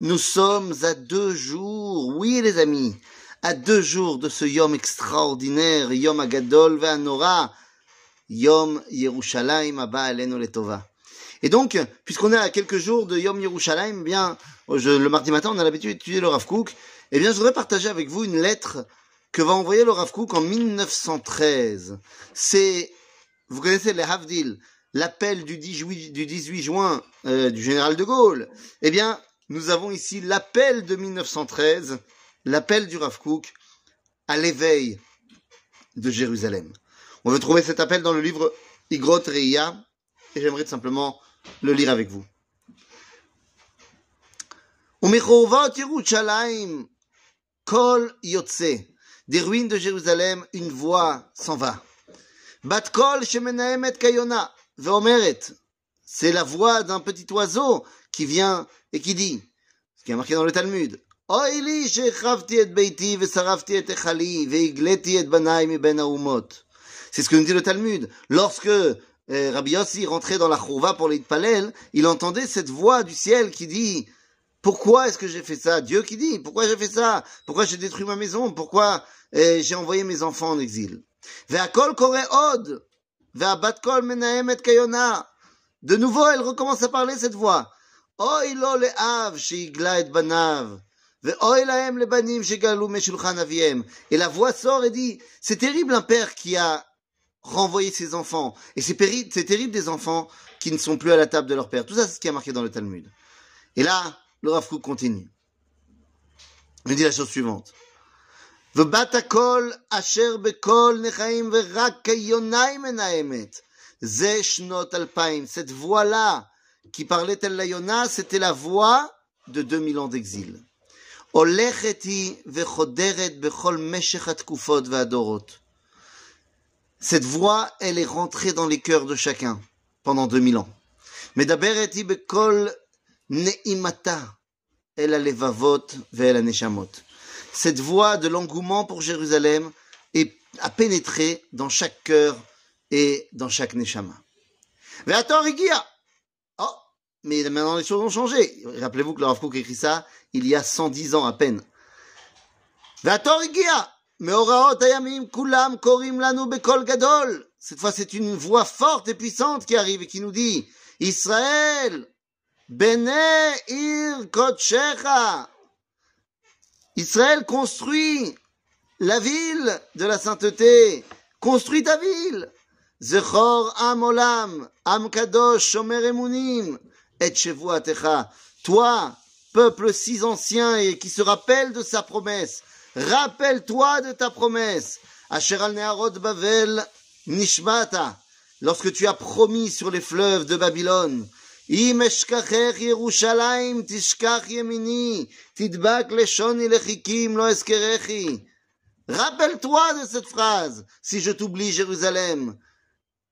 Nous sommes à deux jours, oui les amis, à deux jours de ce Yom extraordinaire, Yom Agadol ve'anora, Yom Yerushalayim Abba Alenu Letova. Et donc, puisqu'on est à quelques jours de Yom Yerushalayim, eh bien, le mardi matin, on a l'habitude d'étudier le Rav Kook. Eh bien, je voudrais partager avec vous une lettre que va envoyer le Rav Kook en 1913. C'est, vous connaissez les Havdil, l'appel du 18 juin euh, du général de Gaulle. Eh bien, nous avons ici l'appel de 1913, l'appel du Rav Kook à l'éveil de Jérusalem. On veut trouver cet appel dans le livre Igrot Reia, et j'aimerais simplement le lire avec vous. Kol des ruines de Jérusalem, une voix s'en va. Bat Kol Shemenaemet Kayona, Veomeret, c'est la voix d'un petit oiseau qui vient et qui dit, ce qui est marqué dans le Talmud. C'est ce que nous dit le Talmud. Lorsque euh, Rabbi Yossi rentrait dans la chouva pour les palel, il entendait cette voix du ciel qui dit Pourquoi est-ce que j'ai fait ça? Dieu qui dit Pourquoi j'ai fait ça Pourquoi j'ai détruit ma maison Pourquoi euh, j'ai envoyé mes enfants en exil? De nouveau, elle recommence à parler cette voix. Sheigla et la voix sort et dit, c'est terrible un père qui a renvoyé ses enfants. Et c'est terrible des enfants qui ne sont plus à la table de leur père. Tout ça, c'est ce qui est marqué dans le Talmud. Et là, le Rav continue. Il dit la chose suivante. Cette voix-là qui parlait El Layona, c'était la voix de 2000 ans d'exil. Cette voix, elle est rentrée dans les cœurs de chacun pendant 2000 ans. Cette voix de l'engouement pour Jérusalem est, a pénétré dans chaque cœur et dans chaque neshama. Oh, mais maintenant les choses ont changé. Rappelez-vous que le Rav écrit ça il y a 110 ans à peine. Cette fois, c'est une voix forte et puissante qui arrive et qui nous dit Israël, Bene Ir Kotshecha. Israël construit la ville de la sainteté. Construis ta ville. Zechor Am Olam, Am Kadosh, Et Toi, peuple si ancien et qui se rappelle de sa promesse. Rappelle-toi de ta promesse. Asher al Bavel Nishmata. Lorsque tu as promis sur les fleuves de Babylone. Rappelle-toi de cette phrase, si je t'oublie Jérusalem,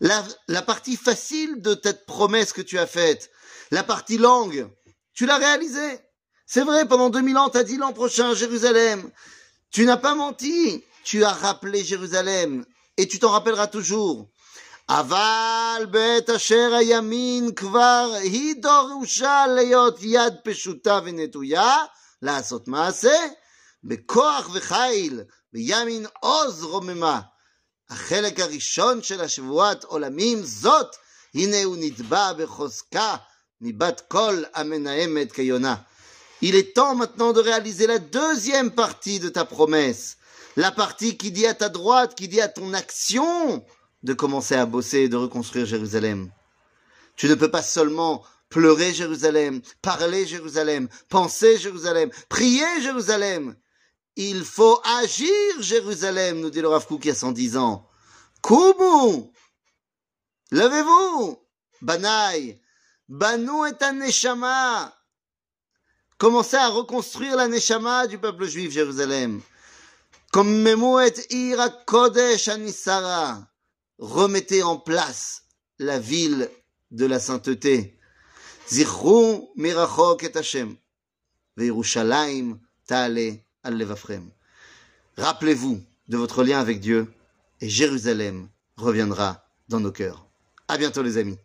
La, la partie facile de cette promesse que tu as faite, la partie longue, tu l'as réalisé. C'est vrai, pendant 2000 ans, tu as dit l'an prochain, Jérusalem. Tu n'as pas menti. Tu as rappelé Jérusalem. Et tu t'en rappelleras toujours. Aval bet asher ayamin kvar hidorusha leyot yad peshuta venetuya לעשות מעשה, בכוח וחיל, בימין עוז רוממה. החלק הראשון של השבועת עולמים זאת, הנה הוא נתבע בחוזקה il est temps maintenant de réaliser la deuxième partie de ta promesse. La partie qui dit à ta droite, qui dit à ton action de commencer à bosser et de reconstruire Jérusalem. Tu ne peux pas seulement pleurer Jérusalem, parler Jérusalem, penser Jérusalem, prier Jérusalem. Il faut agir Jérusalem, nous dit le Rav Kouk il y a 110 ans. Koumou Levez-vous Banaï Banou est un neshama. Commencez à reconstruire la Neshama du peuple juif, Jérusalem. Comme et Ira Kodesh Anisara. Remettez en place la ville de la sainteté. Zichru mirachok et Hashem. Rappelez-vous de votre lien avec Dieu et Jérusalem reviendra dans nos cœurs. À bientôt les amis.